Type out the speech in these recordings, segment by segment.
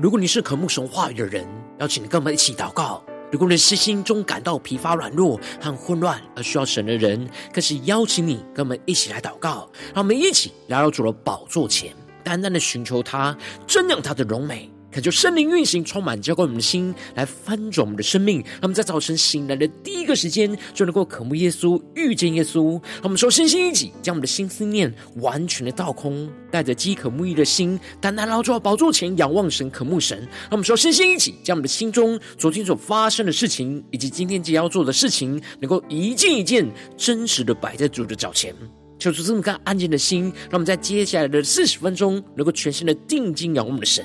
如果你是渴慕神话语的人，邀请你跟我们一起祷告。如果你是心中感到疲乏、软弱和混乱而需要神的人，更是邀请你跟我们一起来祷告。让我们一起来到主的宝座前，单单的寻求他，瞻仰他的荣美。恳求圣灵运行，充满浇灌我们的心，来翻转我们的生命。让我们在早晨醒来的第一个时间，就能够渴慕耶稣，遇见耶稣。让我们说，身心一起，将我们的心思念完全的倒空，带着饥渴沐浴的心，单单来到宝座前，仰望神，渴慕神。让我们说，身心一起，将我们的心中昨天所发生的事情，以及今天即将要做的事情，能够一件一件真实的摆在主的脚前。求主这么干安静的心，让我们在接下来的四十分钟，能够全心的定睛仰望我们的神。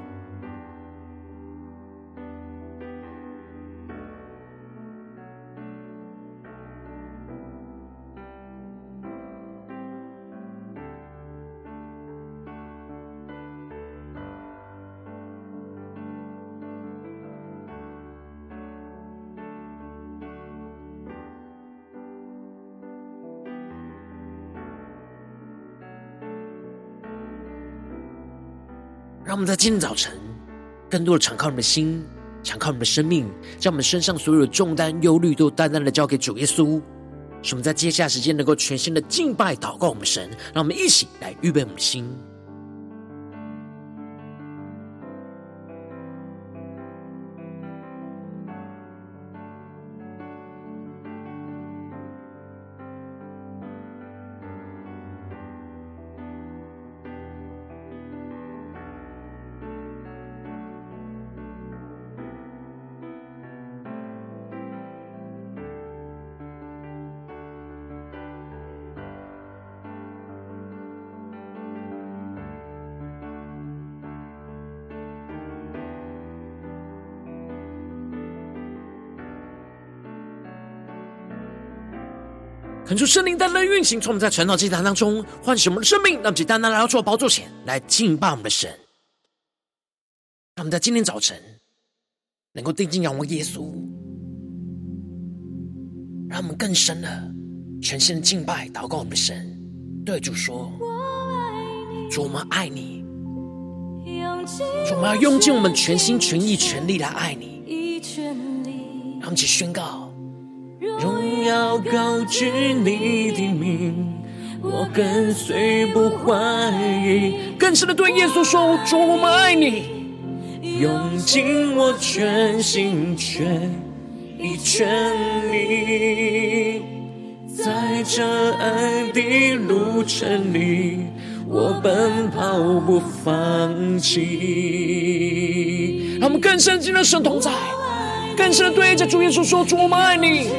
让我们在今天早晨，更多的敞开我们的心，敞开我们的生命，将我们身上所有的重担、忧虑都淡淡的交给主耶稣。使我们在接下来时间能够全新的敬拜、祷告我们神。让我们一起来预备我们的心。恳求圣灵单单运行，从我们在晨祷祭坛当中唤醒我们的生命，让我们单单来到主宝座前来敬拜我们的神。让我们在今天早晨能够定睛仰望耶稣，让我们更深的全心的敬拜祷告我们的神。对主说：“主，我们爱你。主，我们要用尽我们全心全意全力来爱你。”让我们一起宣告。要告知你的名，我跟随不怀疑。更深的对耶稣说：主，我们爱你，用尽我全心全意全力，在这爱的路程里，我奔跑不放弃。让我们更深进入神同在，更深的对着主耶稣说：主，我们爱你。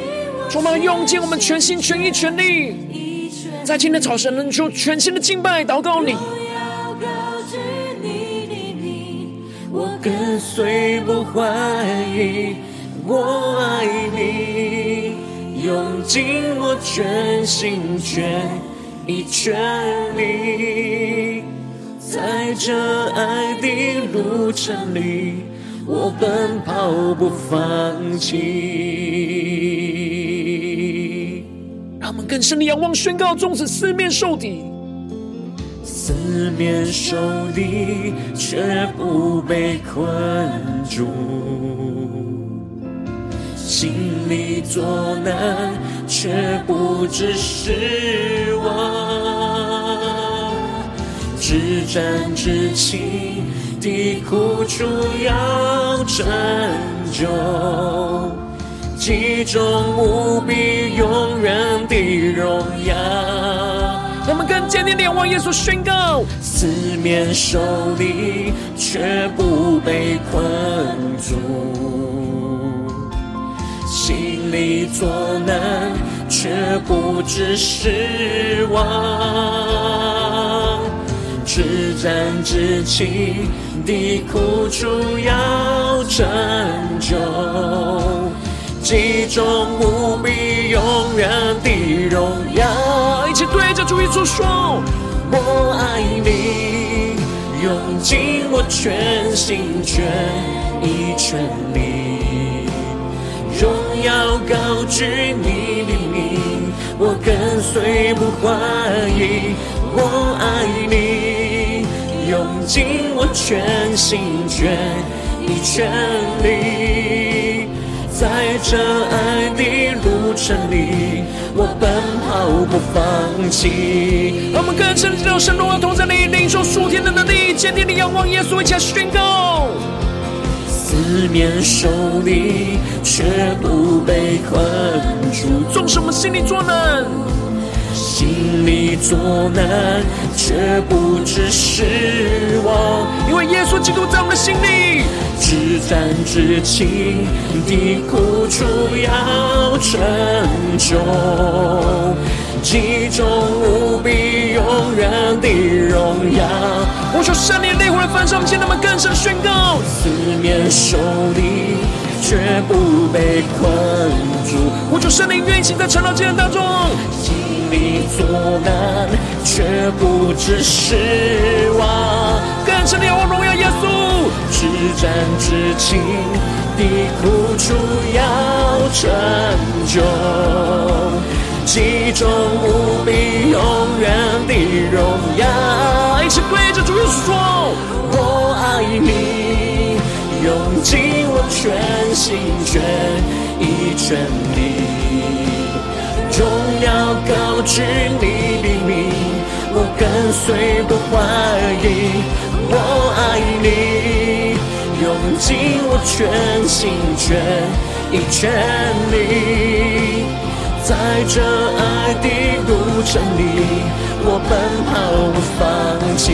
我们用尽我们全心全意全力，在今天早晨能出全新的敬拜祷告你。我跟随不怀疑，我爱你，用尽我全心全意全力，在这爱的路程里，我奔跑不放弃。我们更深的仰望，宣告：纵使四面受敌，四面受敌却不被困住；心里作难却不致失望。至战至情的苦楚要成就。其中无比永远的荣耀。我们更坚定地仰望耶稣，宣告：四面受敌却不被困住，心里作难却不知失望，至战至轻的苦楚要成就。其中无比永远的荣耀。一起对着主耶稣说：我爱你，用尽我全心全意全力，荣耀高举你的名，我跟随不怀疑。我爱你，用尽我全心全意全力，在这爱的路程里，我奔跑不放弃。我们更深的让神荣耀同在你领受属天的能力，坚定的仰望耶稣，一起来宣告。四面受敌，却不被困住，纵使我们心里作难。心里作难，却不知失望，因为耶稣基督在我们的心里，至暂至轻的苦楚要成就，极重无比永远的荣耀。我说圣灵烈火的焚烧，我们现在们更深宣告，四面受敌，绝不被困住。我求圣灵运行在晨祷祭坛当中。你作难，却不知失望。更深的仰望荣耀耶稣，至战至轻的苦楚要成就，极重无比永远的荣耀。一起对着主耶稣说：我爱你，用尽我全心全意全力。要告知你的名，我跟随不怀疑。我爱你，用尽我全心全意全力，在这爱的路程里，我奔跑不放弃。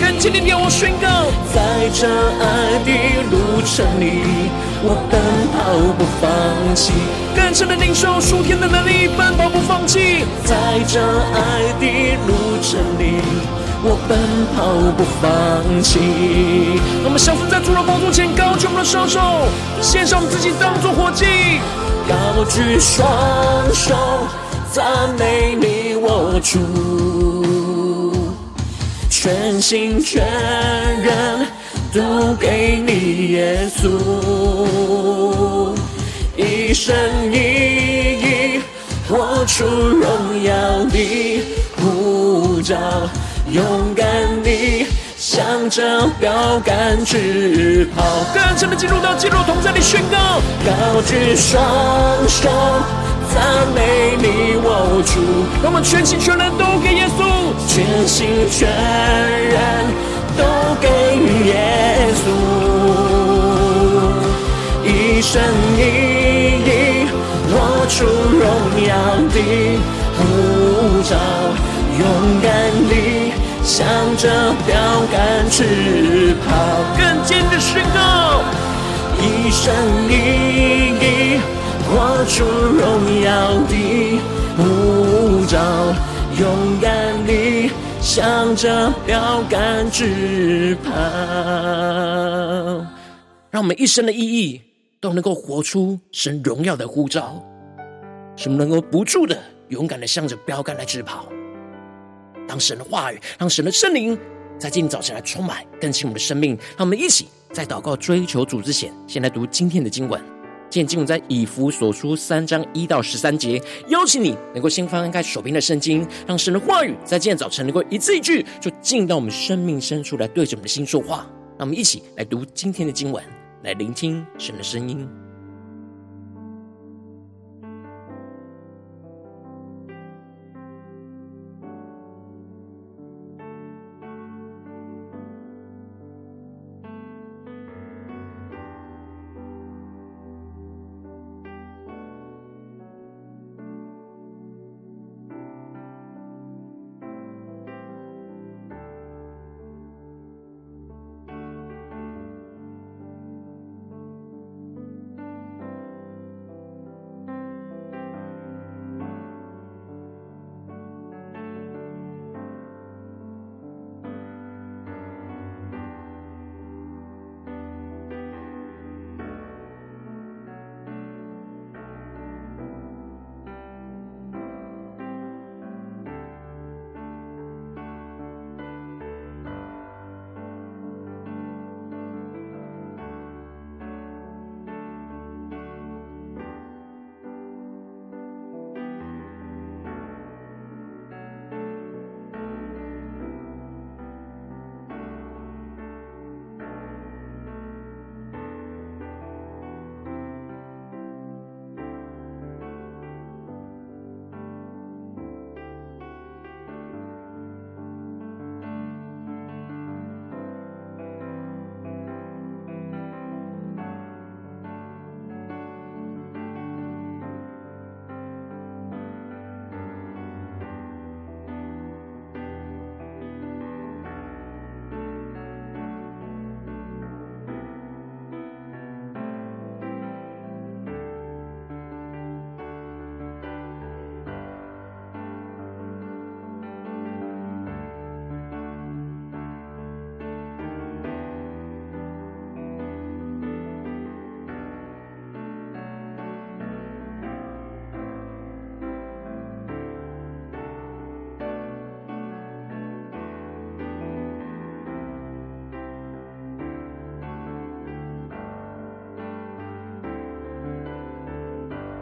跟紧你给我宣告，在这爱的路程里，我奔跑不放弃。更深的领受属天的能力，奔跑不放弃。在这爱的路程里，我奔跑不放弃。我们降伏在主的宝座前，高举我们的双手，献上我们自己当作活祭，高举双手，赞美你我主，全心全人都给你耶稣。一生一意活出荣耀的呼召，勇敢地向着标杆直跑。更深的进入到基督同在的宣告，高举双手赞美你我主，让我们全心全人都给耶稣，全心全人都给耶稣，一生一。活出荣耀的呼召，勇敢地向着标杆直跑，更坚的宣告，一生一意活出荣耀的呼召，勇敢向着标杆直跑，让我们一生的意义都能够活出神荣耀的呼召。使我们能够不住的勇敢的向着标杆来直跑，当神的话语，让神的圣灵在今天早晨来充满更新我们的生命。让我们一起在祷告追求主之前，先来读今天的经文。今天经文在以弗所书三章一到十三节。邀请你能够先翻开手边的圣经，让神的话语在今天早晨能够一字一句就进到我们生命深处来，对着我们的心说话。让我们一起来读今天的经文，来聆听神的声音。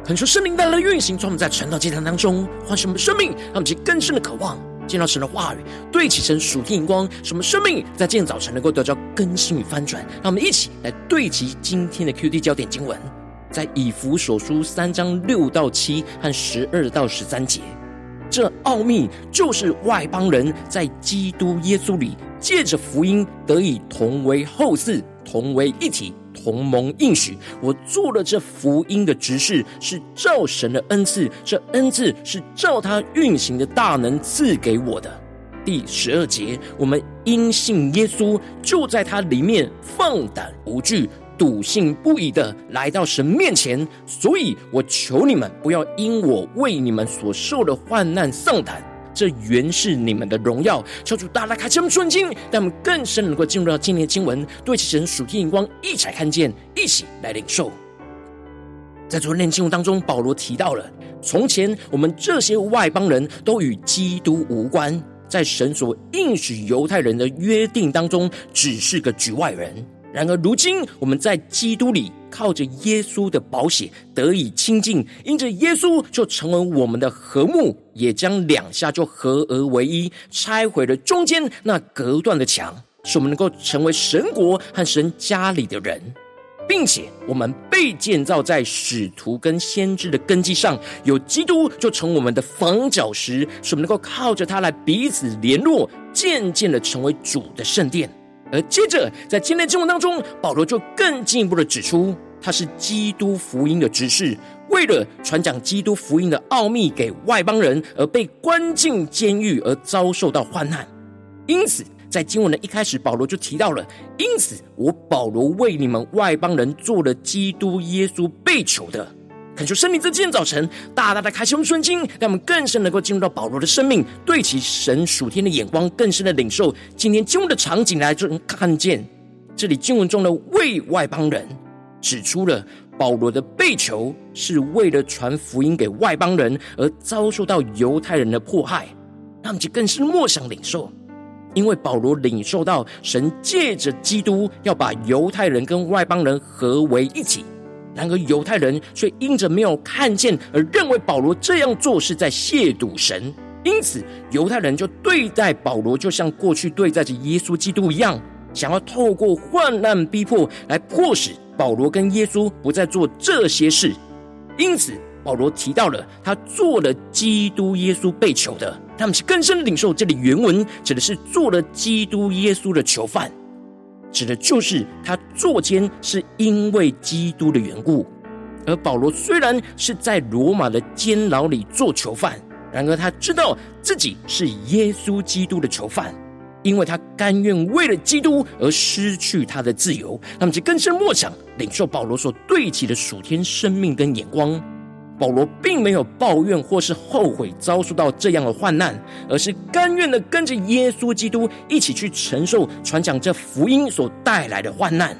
恳求圣灵带来运行，从我们在传道祭坛当中唤醒我们生命，让我们去更深的渴望见到神的话语，对齐神属天眼光，使我们生命在今天早晨能够得到更新与翻转。让我们一起来对齐今天的 QD 焦点经文，在以弗所书三章六到七和十二到十三节。这奥秘就是外邦人在基督耶稣里，借着福音得以同为后嗣，同为一体，同盟应许。我做了这福音的执事，是照神的恩赐，这恩赐是照他运行的大能赐给我的。第十二节，我们因信耶稣，就在他里面放胆无惧。笃信不疑的来到神面前，所以我求你们不要因我为你们所受的患难丧胆，这原是你们的荣耀。求主大大开启我们顺经，让我们更深能够进入到今天的经文，对其神属天眼光一起来看见，一起来领受。在昨天的经文当中，保罗提到了从前我们这些外邦人都与基督无关，在神所应许犹太人的约定当中，只是个局外人。然而，如今我们在基督里靠着耶稣的宝血得以亲近，因着耶稣就成为我们的和睦，也将两下就合而为一，拆毁了中间那隔断的墙，使我们能够成为神国和神家里的人，并且我们被建造在使徒跟先知的根基上，有基督就成我们的房角石，使我们能够靠着他来彼此联络，渐渐的成为主的圣殿。而接着，在今天的经文当中，保罗就更进一步的指出，他是基督福音的执事，为了传讲基督福音的奥秘给外邦人，而被关进监狱，而遭受到患难。因此，在经文的一开始，保罗就提到了：因此，我保罗为你们外邦人做了基督耶稣被囚的。恳求圣灵在今天早晨大大的开启我们顺经，让我们更深能够进入到保罗的生命，对其神属天的眼光更深的领受。今天经文的场景来就能看见，这里经文中的为外邦人指出了保罗的被囚是为了传福音给外邦人，而遭受到犹太人的迫害。那么就更是默想领受，因为保罗领受到神借着基督要把犹太人跟外邦人合为一体。然而犹太人却因着没有看见，而认为保罗这样做是在亵渎神，因此犹太人就对待保罗，就像过去对待着耶稣基督一样，想要透过患难逼迫来迫使保罗跟耶稣不再做这些事。因此保罗提到了他做了基督耶稣被囚的，他们是更深领受。这里原文指的是做了基督耶稣的囚犯。指的就是他坐监是因为基督的缘故，而保罗虽然是在罗马的监牢里做囚犯，然而他知道自己是耶稣基督的囚犯，因为他甘愿为了基督而失去他的自由。那么就更深默想领受保罗所对齐的属天生命跟眼光。保罗并没有抱怨或是后悔遭受到这样的患难，而是甘愿的跟着耶稣基督一起去承受传讲这福音所带来的患难，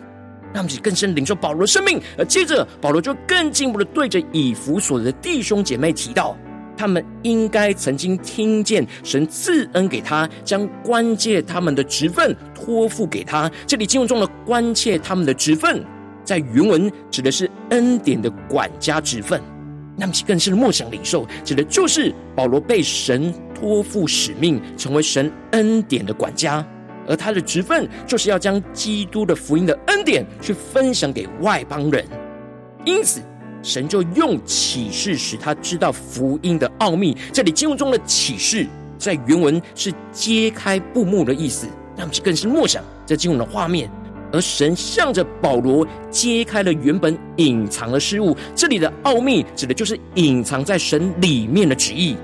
让我们更深领受保罗的生命。而接着，保罗就更进一步的对着以弗所的弟兄姐妹提到，他们应该曾经听见神赐恩给他，将关切他们的职分托付给他。这里经文中的关切他们的职分，在原文指的是恩典的管家职分。那么，更深的默想领受，指的就是保罗被神托付使命，成为神恩典的管家，而他的职分就是要将基督的福音的恩典去分享给外邦人。因此，神就用启示使他知道福音的奥秘。这里经文中的启示，在原文是揭开布幕的意思。那么，更是默想这经文的画面。而神向着保罗揭开了原本隐藏的事物，这里的奥秘指的就是隐藏在神里面的旨意。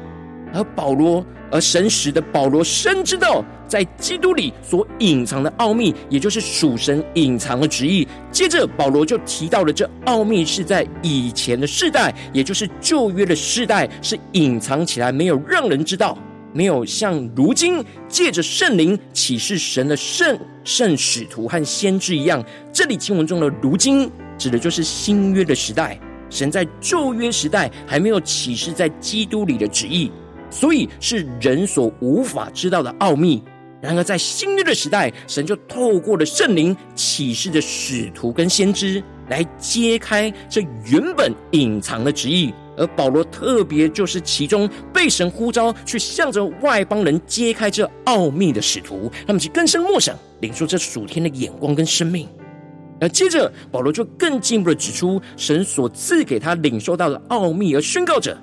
而保罗，而神使的保罗深知道，在基督里所隐藏的奥秘，也就是属神隐藏的旨意。接着，保罗就提到了这奥秘是在以前的世代，也就是旧约的世代，是隐藏起来，没有让人知道。没有像如今借着圣灵启示神的圣圣使徒和先知一样，这里经文中的“如今”指的就是新约的时代。神在旧约时代还没有启示在基督里的旨意，所以是人所无法知道的奥秘。然而在新约的时代，神就透过了圣灵启示的使徒跟先知，来揭开这原本隐藏的旨意。而保罗特别就是其中被神呼召去向着外邦人揭开这奥秘的使徒，他们去更深默想，领受这属天的眼光跟生命。而接着，保罗就更进一步的指出神所赐给他领受到的奥秘，而宣告着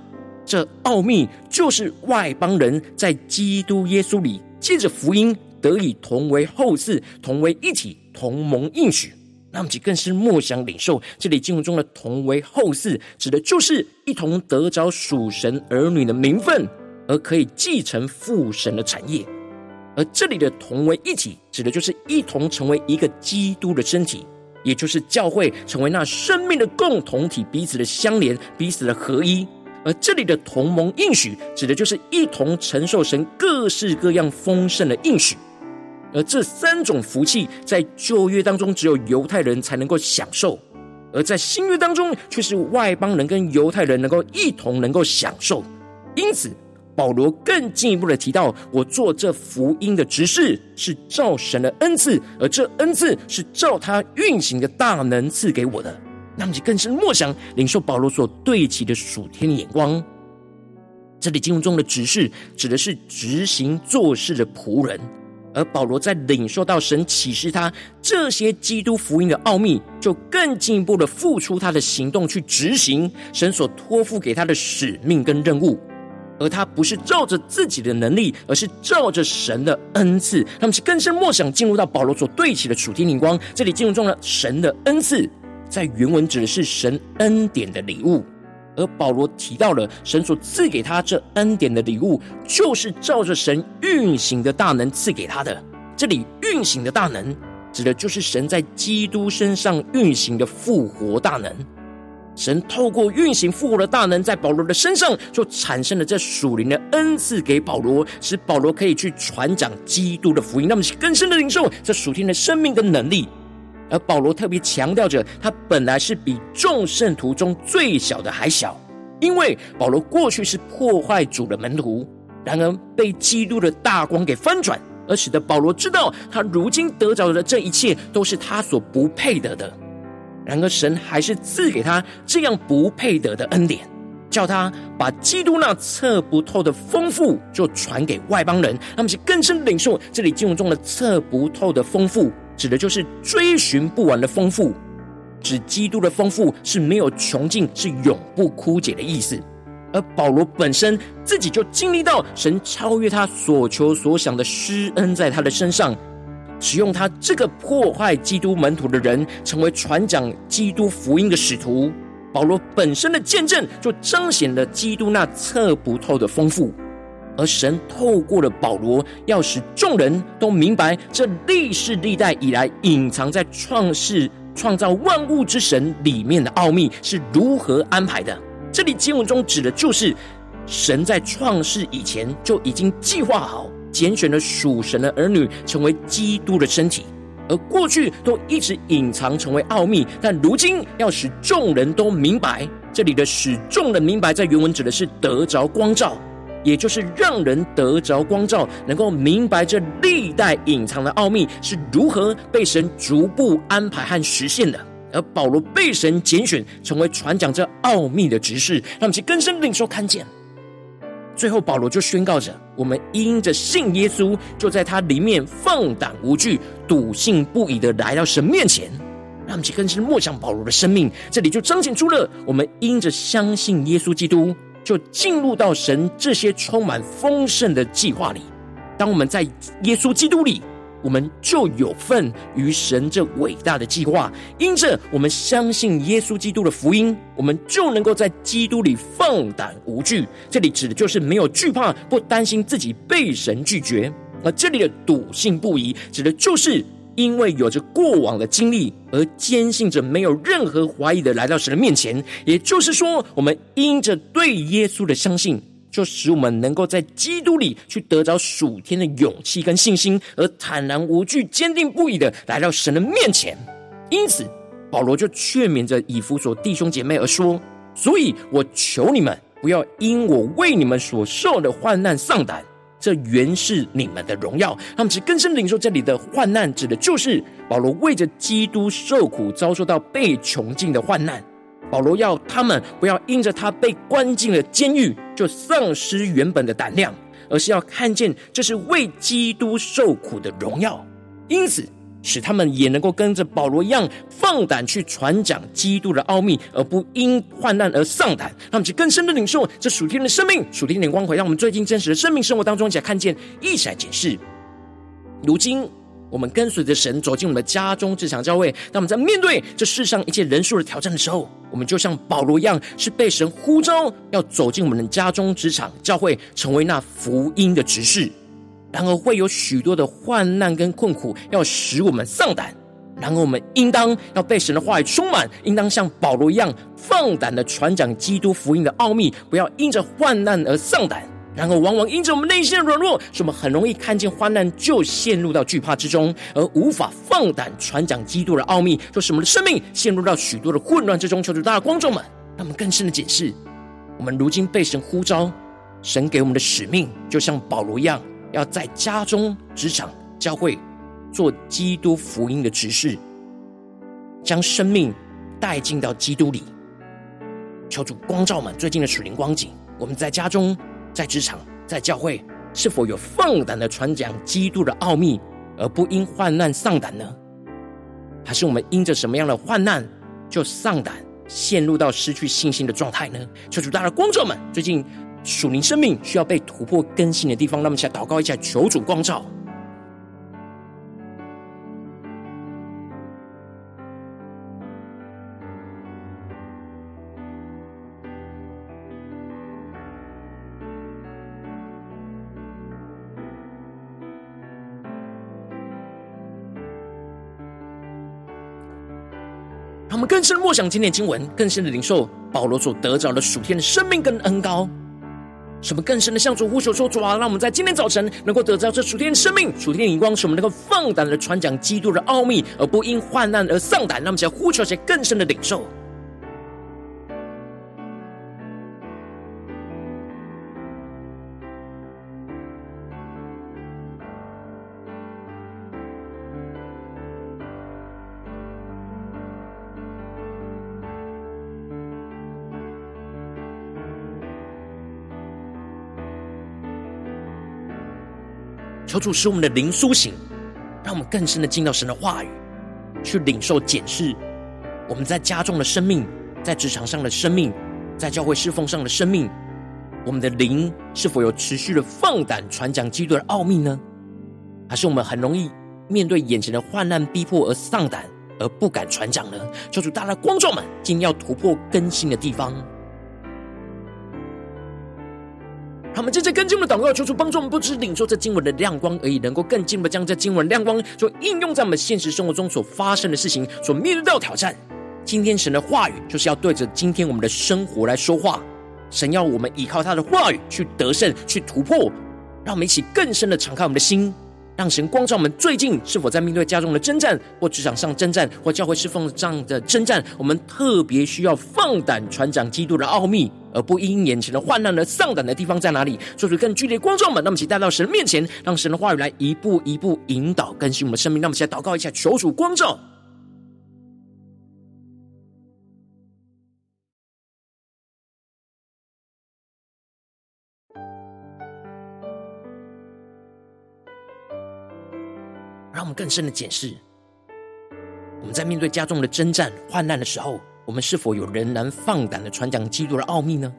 这奥秘就是外邦人在基督耶稣里借着福音得以同为后嗣，同为一体，同蒙应许。那么，就更是默想领受这里经文中的同为后嗣，指的就是一同得着属神儿女的名分，而可以继承父神的产业。而这里的同为一体，指的就是一同成为一个基督的身体。也就是教会成为那生命的共同体，彼此的相连，彼此的合一。而这里的同盟应许，指的就是一同承受神各式各样丰盛的应许。而这三种福气，在旧约当中只有犹太人才能够享受，而在新约当中，却是外邦人跟犹太人能够一同能够享受。因此。保罗更进一步的提到，我做这福音的执事是照神的恩赐，而这恩赐是照他运行的大能赐给我的。让你更是默想领受保罗所对齐的属天眼光。这里经文中的执事指的是执行做事的仆人，而保罗在领受到神启示他这些基督福音的奥秘，就更进一步的付出他的行动去执行神所托付给他的使命跟任务。而他不是照着自己的能力，而是照着神的恩赐。他们是更深默想，进入到保罗所对齐的楚天灵光。这里进入中了神的恩赐，在原文指的是神恩典的礼物。而保罗提到了神所赐给他这恩典的礼物，就是照着神运行的大能赐给他的。这里运行的大能，指的就是神在基督身上运行的复活大能。神透过运行复活的大能，在保罗的身上就产生了这属灵的恩赐给保罗，使保罗可以去传讲基督的福音。那么，更深的领受这属天的生命跟能力。而保罗特别强调着，他本来是比众圣徒中最小的还小，因为保罗过去是破坏主的门徒，然而被基督的大光给翻转，而使得保罗知道，他如今得着的这一切都是他所不配得的。然而，神还是赐给他这样不配得的恩典，叫他把基督那测不透的丰富，就传给外邦人。他们是更深领受这里经文中的测不透的丰富，指的就是追寻不完的丰富，指基督的丰富是没有穷尽，是永不枯竭的意思。而保罗本身自己就经历到神超越他所求所想的施恩在他的身上。使用他这个破坏基督门徒的人，成为传讲基督福音的使徒。保罗本身的见证，就彰显了基督那测不透的丰富。而神透过了保罗，要使众人都明白这历世历代以来隐藏在创世创造万物之神里面的奥秘是如何安排的。这里经文中指的就是神在创世以前就已经计划好。拣选了属神的儿女成为基督的身体，而过去都一直隐藏成为奥秘，但如今要使众人都明白。这里的使众人明白，在原文指的是得着光照，也就是让人得着光照，能够明白这历代隐藏的奥秘是如何被神逐步安排和实现的。而保罗被神拣选成为传讲这奥秘的执事，让其更深领受看见。最后，保罗就宣告着：我们因着信耶稣，就在他里面放胆无惧、笃信不疑的来到神面前。让我们更是默想保罗的生命，这里就彰显出了我们因着相信耶稣基督，就进入到神这些充满丰盛的计划里。当我们在耶稣基督里。我们就有份于神这伟大的计划，因着我们相信耶稣基督的福音，我们就能够在基督里放胆无惧。这里指的就是没有惧怕，不担心自己被神拒绝。而这里的笃信不疑，指的就是因为有着过往的经历，而坚信着没有任何怀疑的来到神的面前。也就是说，我们因着对耶稣的相信。就使我们能够在基督里去得着属天的勇气跟信心，而坦然无惧、坚定不移的来到神的面前。因此，保罗就劝勉着以弗所弟兄姐妹而说：“所以我求你们不要因我为你们所受的患难丧胆，这原是你们的荣耀。他们只更深领受这里的患难，指的就是保罗为着基督受苦，遭受到被囚禁的患难。保罗要他们不要因着他被关进了监狱，就丧失原本的胆量，而是要看见这是为基督受苦的荣耀。因此，使他们也能够跟着保罗一样，放胆去传讲基督的奥秘，而不因患难而丧胆。他们去更深的领受这属天的生命、属天的光辉，让我们最近真实的生命生活当中，一起来看见，一起来解释。如今，我们跟随着神走进我们的家中、职场、教会。当我们在面对这世上一切人数的挑战的时候，我们就像保罗一样，是被神呼召要走进我们的家中、职场、教会，成为那福音的执事。然而会有许多的患难跟困苦，要使我们丧胆。然而我们应当要被神的话语充满，应当像保罗一样放胆的传讲基督福音的奥秘，不要因着患难而丧胆。然而往往因着我们内心的软弱，使我们很容易看见患难就陷入到惧怕之中，而无法放胆传讲基督的奥秘，就使我们的生命陷入到许多的混乱之中。求主大家光众们，让我们更深的解释，我们如今被神呼召，神给我们的使命，就像保罗一样。要在家中、职场、教会做基督福音的执事，将生命带进到基督里。求主光照们最近的属灵光景，我们在家中、在职场、在教会，是否有放胆的传讲基督的奥秘，而不因患难丧胆呢？还是我们因着什么样的患难就丧胆，陷入到失去信心的状态呢？求主大的光照们最近。属灵生命需要被突破更新的地方，让我们起来祷告，一下求主光照。让我们更深默想今天经文，更深的领受保罗所得着的属天的生命跟恩高什么更深的向主呼求说：“主啊，让我们在今天早晨能够得到这属天的生命、属天的荧光，使我们能够放胆的传讲基督的奥秘，而不因患难而丧胆。让我们在呼求些更深的领受。”求主使我们的灵苏醒，让我们更深的进到神的话语，去领受检视我们在家中的生命，在职场上的生命，在教会侍奉上的生命，我们的灵是否有持续的放胆传讲基督的奥秘呢？还是我们很容易面对眼前的患难逼迫而丧胆，而不敢传讲呢？求主大大光照们，今天要突破更新的地方。他们正在跟进我们的祷告，求主帮助我们，不只领受这经文的亮光而已，能够更进一步将这经文亮光所应用在我们现实生活中所发生的事情，所面对到挑战。今天神的话语就是要对着今天我们的生活来说话，神要我们依靠他的话语去得胜、去突破，让我们一起更深的敞开我们的心。让神光照我们，最近是否在面对家中的征战，或职场上征战，或教会侍奉上的征战？我们特别需要放胆传讲基督的奥秘，而不因眼前的患难而丧胆的地方在哪里？做出更剧烈光照们，那么请带到神面前，让神的话语来一步一步引导更新我们生命。那么现在祷告一下，求主光照。更深的检视，我们在面对家中的征战、患难的时候，我们是否有仍然放胆的传讲基督的奥秘呢？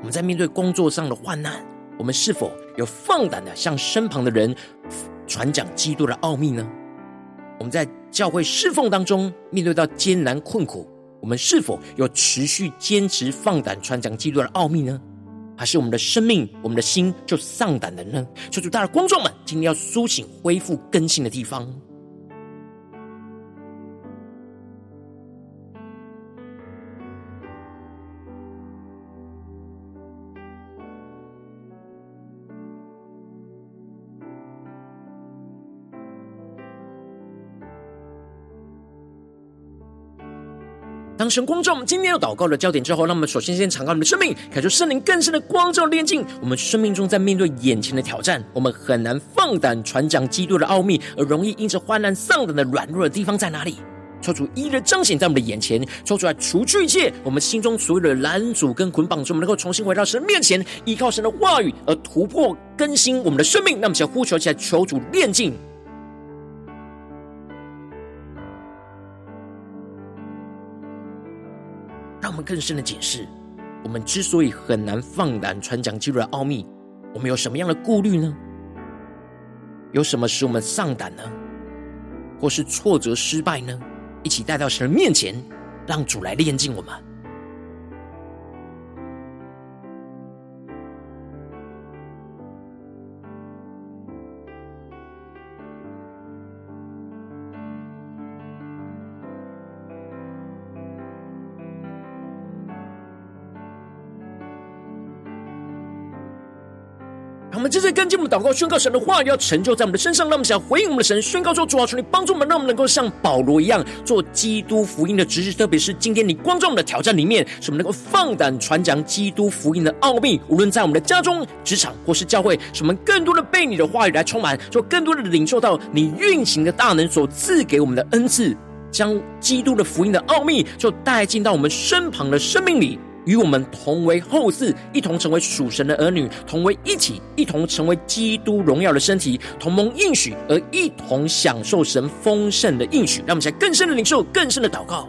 我们在面对工作上的患难，我们是否有放胆的向身旁的人传讲基督的奥秘呢？我们在教会侍奉当中面对到艰难困苦，我们是否有持续坚持放胆传讲基督的奥秘呢？还是我们的生命、我们的心就丧胆了呢？求主，大的观众们，今天要苏醒、恢复、更新的地方。当神光照我们今天要祷告的焦点之后，那么首先先敞开我们的生命，感受圣灵更深的光照炼净。我们生命中在面对眼前的挑战，我们很难放胆传讲基督的奥秘，而容易因着患难丧胆的软弱的地方在哪里？抽出一一的彰显在我们的眼前，抽出来除去一切我们心中所有的拦阻跟捆绑，使我们能够重新回到神面前，依靠神的话语而突破更新我们的生命。那么，想呼求起来，求主炼净，更深的解释，我们之所以很难放胆传讲基督的奥秘，我们有什么样的顾虑呢？有什么使我们丧胆呢？或是挫折失败呢？一起带到神面前，让主来炼净我们。我们接着跟进我们祷告，宣告神的话语要成就在我们的身上。让我们想回应我们的神，宣告说：主啊，求你帮助我们，让我们能够像保罗一样做基督福音的执事。特别是今天你光照我们的挑战里面，使我们能够放胆传讲基督福音的奥秘。无论在我们的家中、职场或是教会，使我们更多的被你的话语来充满，就更多的领受到你运行的大能所赐给我们的恩赐，将基督的福音的奥秘就带进到我们身旁的生命里。与我们同为后嗣，一同成为属神的儿女，同为一体，一同成为基督荣耀的身体，同盟应许而一同享受神丰盛的应许。让我们在更深的领受，更深的祷告。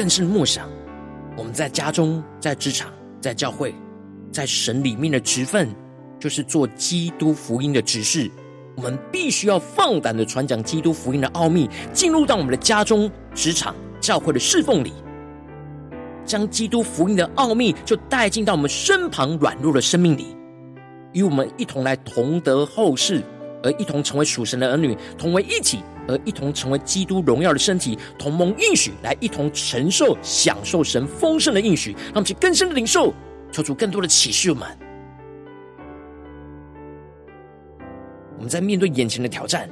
更深默想，我们在家中、在职场、在教会、在神里面的职分，就是做基督福音的执事。我们必须要放胆的传讲基督福音的奥秘，进入到我们的家中、职场、教会的侍奉里，将基督福音的奥秘就带进到我们身旁软弱的生命里，与我们一同来同得后世，而一同成为属神的儿女，同为一体。而一同成为基督荣耀的身体，同盟应许，来一同承受、享受神丰盛的应许，让我们去更深的领受，求出更多的启示我们。我们在面对眼前的挑战，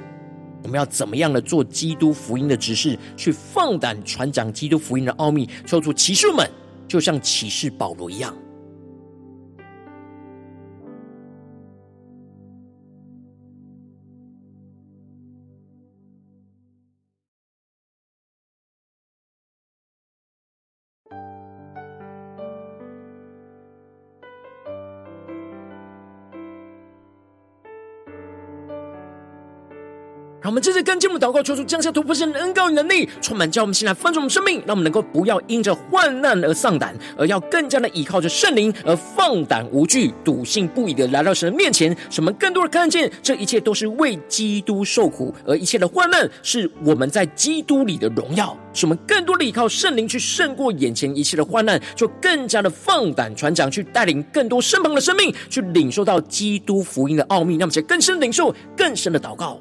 我们要怎么样的做基督福音的执事，去放胆传讲基督福音的奥秘，求出启示我们，就像启示保罗一样。我们这次跟进我们祷告，求主降下突破性的恩膏与能力，充满叫我们现在翻转我们生命，让我们能够不要因着患难而丧胆，而要更加的依靠着圣灵而放胆无惧、笃信不疑的来到神的面前。使我们更多的看见，这一切都是为基督受苦，而一切的患难是我们在基督里的荣耀。使我们更多的依靠圣灵去胜过眼前一切的患难，就更加的放胆传讲，去带领更多身旁的生命去领受到基督福音的奥秘。那么，且更深领受更深的祷告。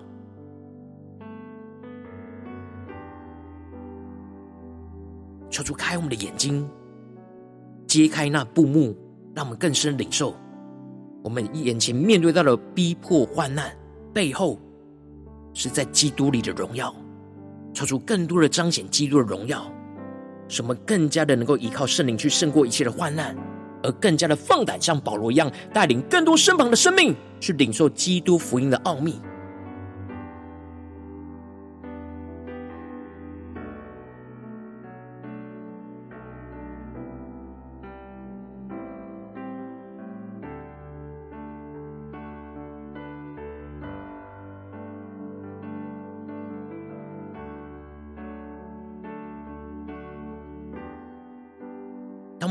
求主开我们的眼睛，揭开那布幕，让我们更深领受我们眼前面对到的逼迫患难背后，是在基督里的荣耀。求主更多的彰显基督的荣耀，使我们更加的能够依靠圣灵去胜过一切的患难，而更加的放胆像保罗一样，带领更多身旁的生命去领受基督福音的奥秘。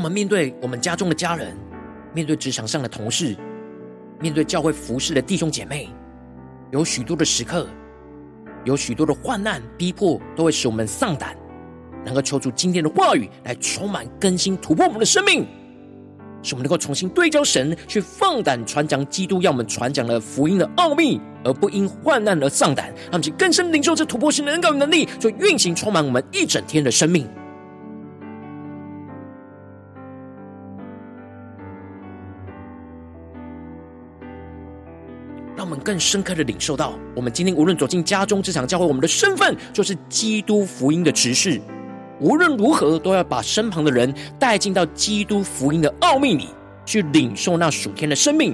面对我们家中的家人，面对职场上的同事，面对教会服侍的弟兄姐妹，有许多的时刻，有许多的患难逼迫，都会使我们丧胆。能够求助今天的话语来充满更新、突破我们的生命，使我们能够重新对焦神，去放胆传讲基督要我们传讲的福音的奥秘，而不因患难而丧胆。让我们更深领受这突破性的恩膏与能力，就运行充满我们一整天的生命。更深刻的领受到，我们今天无论走进家中、这场、教会，我们的身份就是基督福音的执事。无论如何，都要把身旁的人带进到基督福音的奥秘里，去领受那属天的生命。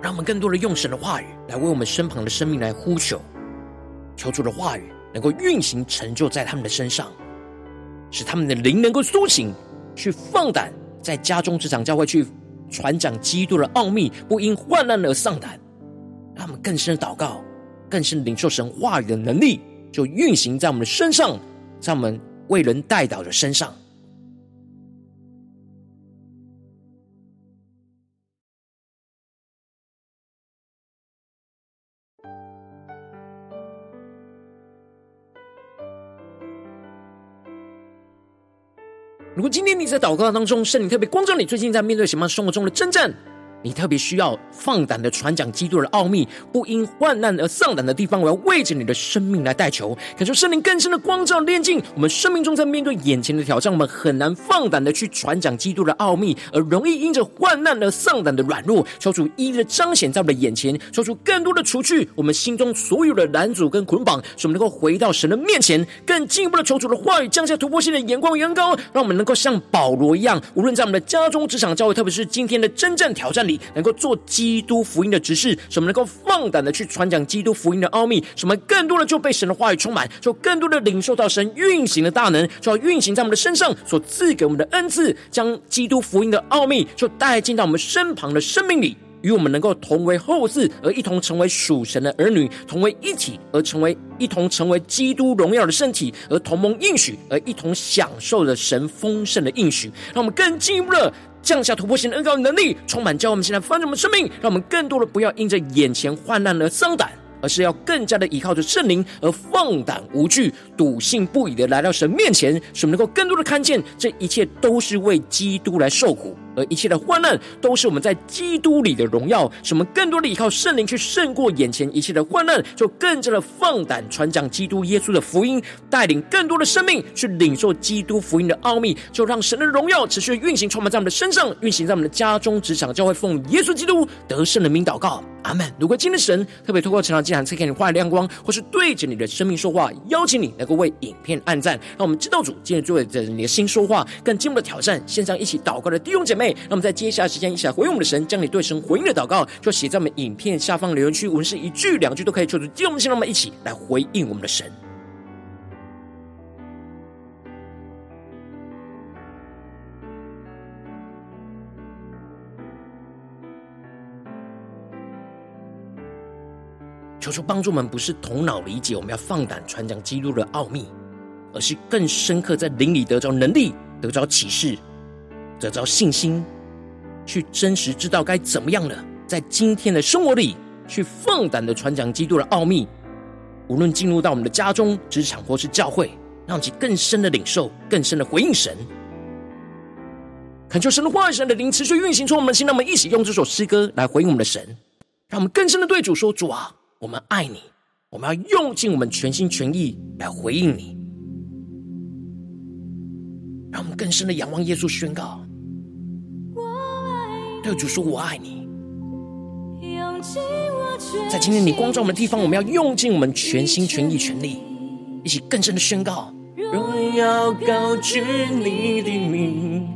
让我们更多的用神的话语来为我们身旁的生命来呼求，求主的话语能够运行成就在他们的身上，使他们的灵能够苏醒，去放胆在家中职场教会去传讲基督的奥秘，不因患难而丧胆。让我们更深的祷告，更深领受神话语的能力，就运行在我们的身上，在我们为人代祷的身上。今天你在祷告当中，圣灵特别光照你，最近在面对什么生活中的征战？你特别需要放胆的传讲基督的奥秘，不因患难而丧胆的地方，我要为着你的生命来代求，感受圣灵更深的光照炼净。我们生命中在面对眼前的挑战，我们很难放胆的去传讲基督的奥秘，而容易因着患难而丧胆的软弱，求主一一的彰显在我们的眼前，求主更多的除去我们心中所有的拦阻跟捆绑，使我们能够回到神的面前，更进一步的求主的话语降下突破性的眼光与恩膏，让我们能够像保罗一样，无论在我们的家中、职场、教会，特别是今天的征战挑战。能够做基督福音的执事，什么能够放胆的去传讲基督福音的奥秘，什么更多的就被神的话语充满，就更多的领受到神运行的大能，就要运行在我们的身上所赐给我们的恩赐，将基督福音的奥秘就带进到我们身旁的生命里。与我们能够同为后嗣，而一同成为属神的儿女，同为一体，而成为一同成为基督荣耀的身体，而同盟应许，而一同享受着神丰盛的应许。让我们更进一步的降下突破性的恩膏能力，充满教我们现在丰盛我们生命，让我们更多的不要因着眼前患难而丧胆。而是要更加的依靠着圣灵，而放胆无惧、笃信不已的来到神面前，使我们能够更多的看见，这一切都是为基督来受苦，而一切的患难都是我们在基督里的荣耀，使我们更多的依靠圣灵去胜过眼前一切的患难，就更加的放胆传讲基督耶稣的福音，带领更多的生命去领受基督福音的奥秘，就让神的荣耀持续运行，充满在我们的身上，运行在我们的家中、职场、教会，奉耶稣基督得胜的名祷告。阿门。如果今天神特别透过成长祭坛赐给你话语亮光，或是对着你的生命说话，邀请你能够为影片按赞，让我们知道主今天对着你的心说话，更进一步的挑战。线上一起祷告的弟兄姐妹，那么在接下来时间一起来回应我们的神，将你对神回应的祷告，就写在我们影片下方留言区，无论是一句两句都可以，求主激动我们心，让我们一起来回应我们的神。求主帮助们，不是头脑理解，我们要放胆传讲基督的奥秘，而是更深刻在灵里得着能力，得着启示，得着信心，去真实知道该怎么样了，在今天的生活里去放胆的传讲基督的奥秘。无论进入到我们的家中、职场或是教会，让其更深的领受，更深的回应神。恳求神的话语、神的灵持续运行出我们的心，让我们一起用这首诗歌来回应我们的神，让我们更深的对主说：“主啊，我们爱你，我们要用尽我们全心全意来回应你。”让我们更深的仰望耶稣，宣告：“对主说，我爱你。”在今天你光照我们的地方，我们要用尽我们全心全意全力，一起更深的宣告：“荣耀高举你的名。”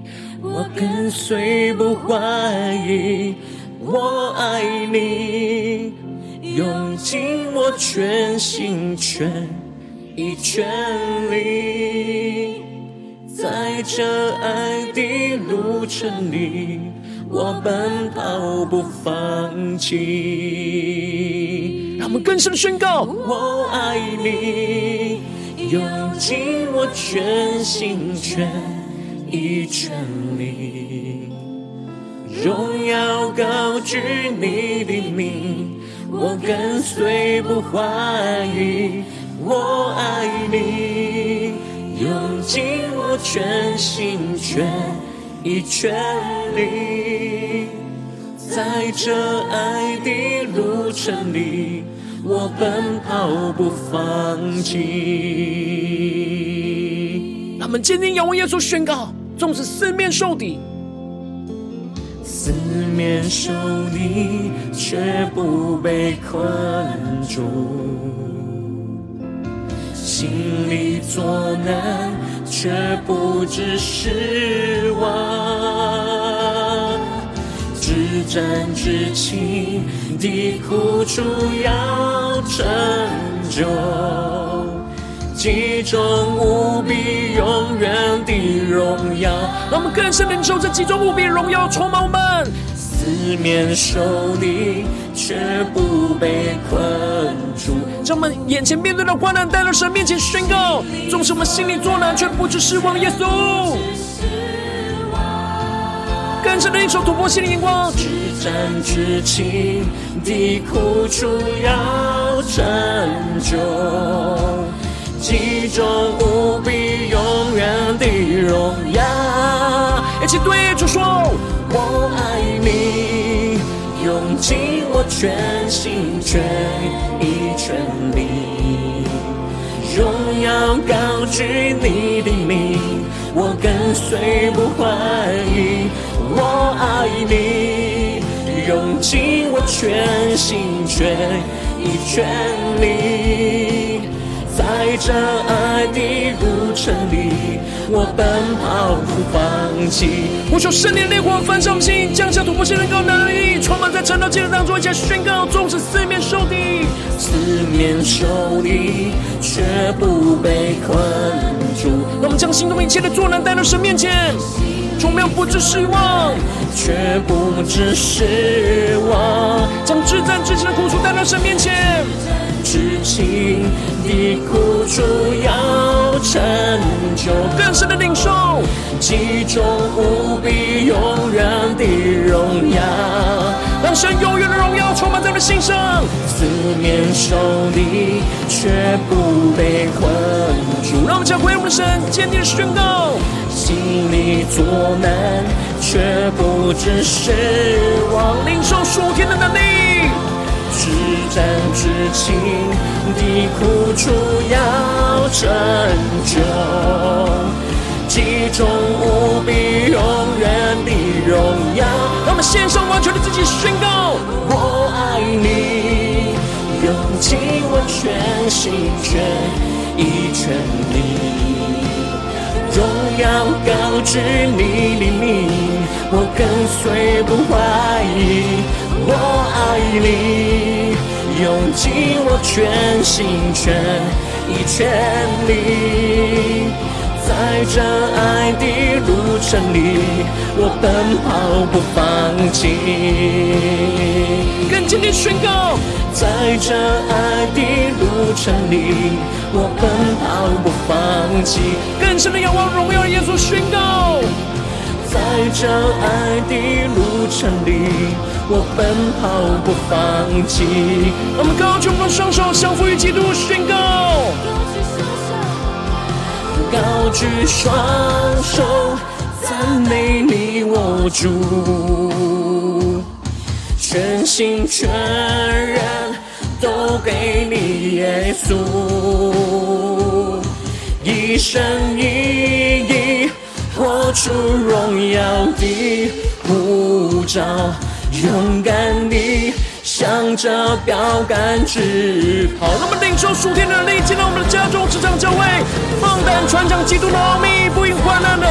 我跟随不怀疑，我爱你，用尽我全心全意全力，在这爱的路程里，我奔跑不放弃。让我们更深宣告：我爱你，用尽我全心全。意全力，荣耀高举你的名，我跟随不怀疑，我爱你，用尽我全心全意全力，在这爱的路程里，我奔跑不放弃。他们坚定仰望耶稣宣告。纵使四面受敌，四面受敌却不被困住，心里作难却不知失望，至真至情的苦楚要成就。极重无比永远的荣耀，让我们更深领受这极重无比荣耀充满我们。四面受敌却不被困住，将我们眼前面对的患难带到神面前宣告，纵使我们心里作难却不致失望。耶稣，更深的一首突破性的眼光，至战至情的苦楚要成就。极重无比永远的荣耀，一起对主说：我全心全意全力，荣耀高举你的名，我跟随不怀疑。我爱你，用尽我全心全意全力。在这爱的路程里，我奔跑不放弃。我求圣灵烈火焚烧心，降下突破性的高能力，充满在晨祷祭坛当中，一起宣告：纵使四面受敌，四面受敌却不被困住。让我们将心中一切的作难带到神面前，从没有不知失望，却不致失望。将至战至轻的苦楚带到神面前。至轻的苦楚要成就，更深的领受，极重无比永远的荣耀，让神永远的荣耀充满在我们心上。四面受敌却不被困住，让我们将回应我们的神，坚定的宣告，心里作难却不致失望，领受属天的能力。至真至情的苦楚要成就，极重无比永远的荣耀。让我们献上完全的自己，宣告：我爱你，用尽我全心全意全力，荣耀高举你的名，我跟随不怀疑。我爱你，用尽我全心全意全力，在这爱的路程里，我奔跑不放弃。更坚定宣告，在这爱的路程里，我奔跑不放弃。更深的仰望荣耀耶稣宣告。在这爱的路程里，我奔跑不放弃。我们高举我们双手，相扶于基督，宣告。高举双手，赞美你我主，全心全人都给你耶稣，一生一意出荣耀的呼召，勇敢地向着标杆直跑。好，那么领受属天的能力，进到我们的家中、职场、教会，放胆传讲基督的奥秘，不因患难的，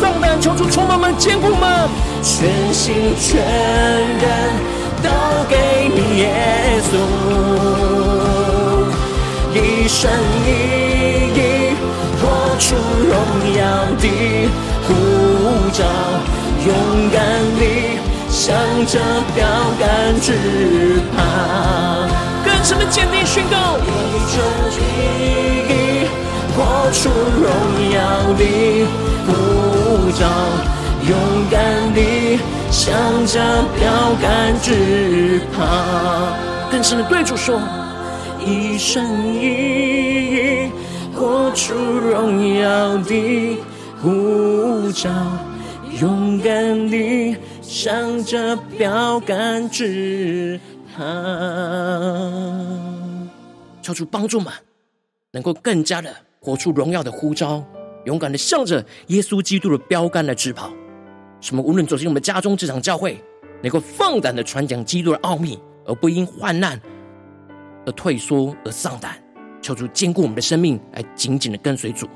放胆求主充满们、坚固们，全心全人都给你耶稣，一生一出荣耀的护照，勇敢地。向着标杆直跑，更深的坚定宣告，一生一义活出荣耀的护照，勇敢地向着标杆直跑，更深的对主说，一生一意活出荣耀的呼召，勇敢地。向着标杆直跑，求主帮助们，能够更加的活出荣耀的呼召，勇敢的向着耶稣基督的标杆来直跑。什么？无论走进我们家中这场教会，能够放胆的传讲基督的奥秘，而不因患难而退缩而丧胆。求主坚固我们的生命，来紧紧的跟随主。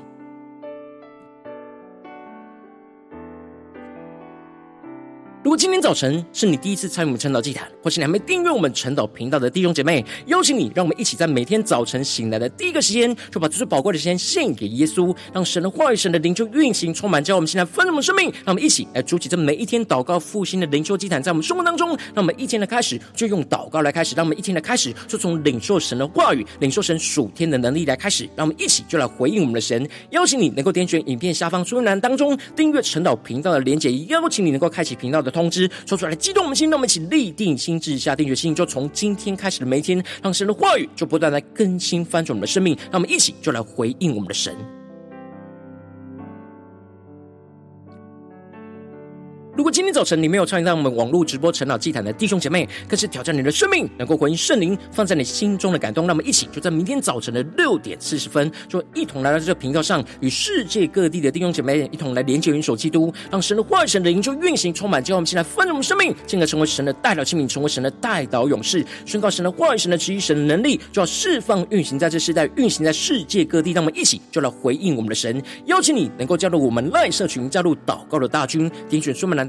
今天早晨是你第一次参与我们晨祷祭坛，或是你还没订阅我们晨祷频道的弟兄姐妹，邀请你，让我们一起在每天早晨醒来的第一个时间，就把最宝贵的时间献给耶稣，让神的话语、神的灵就运行充满，叫我们现在丰盛的生命。让我们一起来筑起这每一天祷告复兴的灵修祭坛，在我们生活当中。让我们一天的开始就用祷告来开始，让我们一天的开始就从领受神的话语、领受神属天的能力来开始。让我们一起就来回应我们的神。邀请你能够点选影片下方说明栏当中订阅晨祷频道的连结，邀请你能够开启频道的通知，说出来激动我们心，那我们一起立定心志，下定决心，就从今天开始的每一天，让神的话语就不断来更新翻转我们的生命，那我们一起就来回应我们的神。如果今天早晨你没有参与到我们网络直播晨祷祭坛的弟兄姐妹，更是挑战你的生命，能够回应圣灵放在你心中的感动。那么一起就在明天早晨的六点四十分，就一同来到这个频道上，与世界各地的弟兄姐妹一同来连接、云手基督，让神的话语、神的灵就运行充满，叫我们现在丰盛我们生命，进而成为神的代表器皿，成为神的代祷勇士，宣告神的话语、神的旨意、神的能力，就要释放运行在这世代，运行在世界各地。让我们一起就来回应我们的神，邀请你能够加入我们赖社群，加入祷告的大军，点选说明栏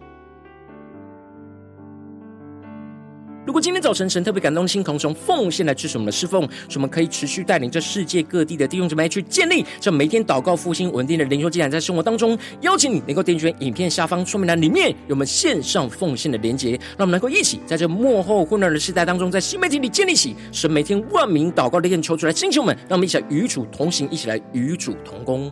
如果今天早晨神特别感动心，同从奉献来支持我们的侍奉，使我们可以持续带领这世界各地的弟兄姊妹去建立这每天祷告复兴稳定的灵修祭坛，在生活当中，邀请你能够点选影片下方说明栏里面有我们线上奉献的连结，让我们能够一起在这幕后混乱的时代当中，在新媒体里建立起神每天万名祷告的愿求出来，星球们，让我们一起来与主同行，一起来与主同工。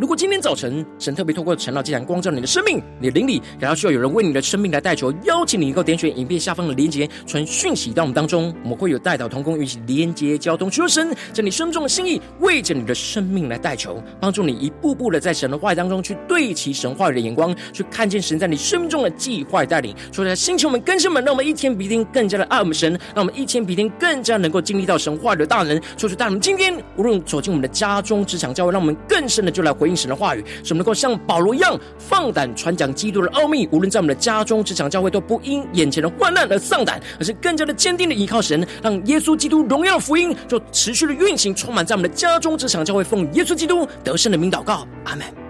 如果今天早晨神特别透过晨祷祭坛光照你的生命，你的灵里感到需要有人为你的生命来代求，邀请你能够点选影片下方的连结，传讯息到我们当中，我们会有代祷同工与你连结交通，求神在你生中的心意，为着你的生命来代求，帮助你一步步的在神的话语当中去对齐神话语的眼光，去看见神在你生命中的计划带领。所以在星球们、更新们，让我们一天比一天更加的爱我们神，让我们一天比一天更加能够经历到神话语的大能。求主带领我们今天无论走进我们的家中、职场、教会，让我们更深的就来回。神的话语，使我们能够像保罗一样放胆传讲基督的奥秘。无论在我们的家中、职场、教会，都不因眼前的患难而丧胆，而是更加的坚定的依靠神，让耶稣基督荣耀福音就持续的运行，充满在我们的家中、职场、教会。奉耶稣基督得胜的名祷告，阿门。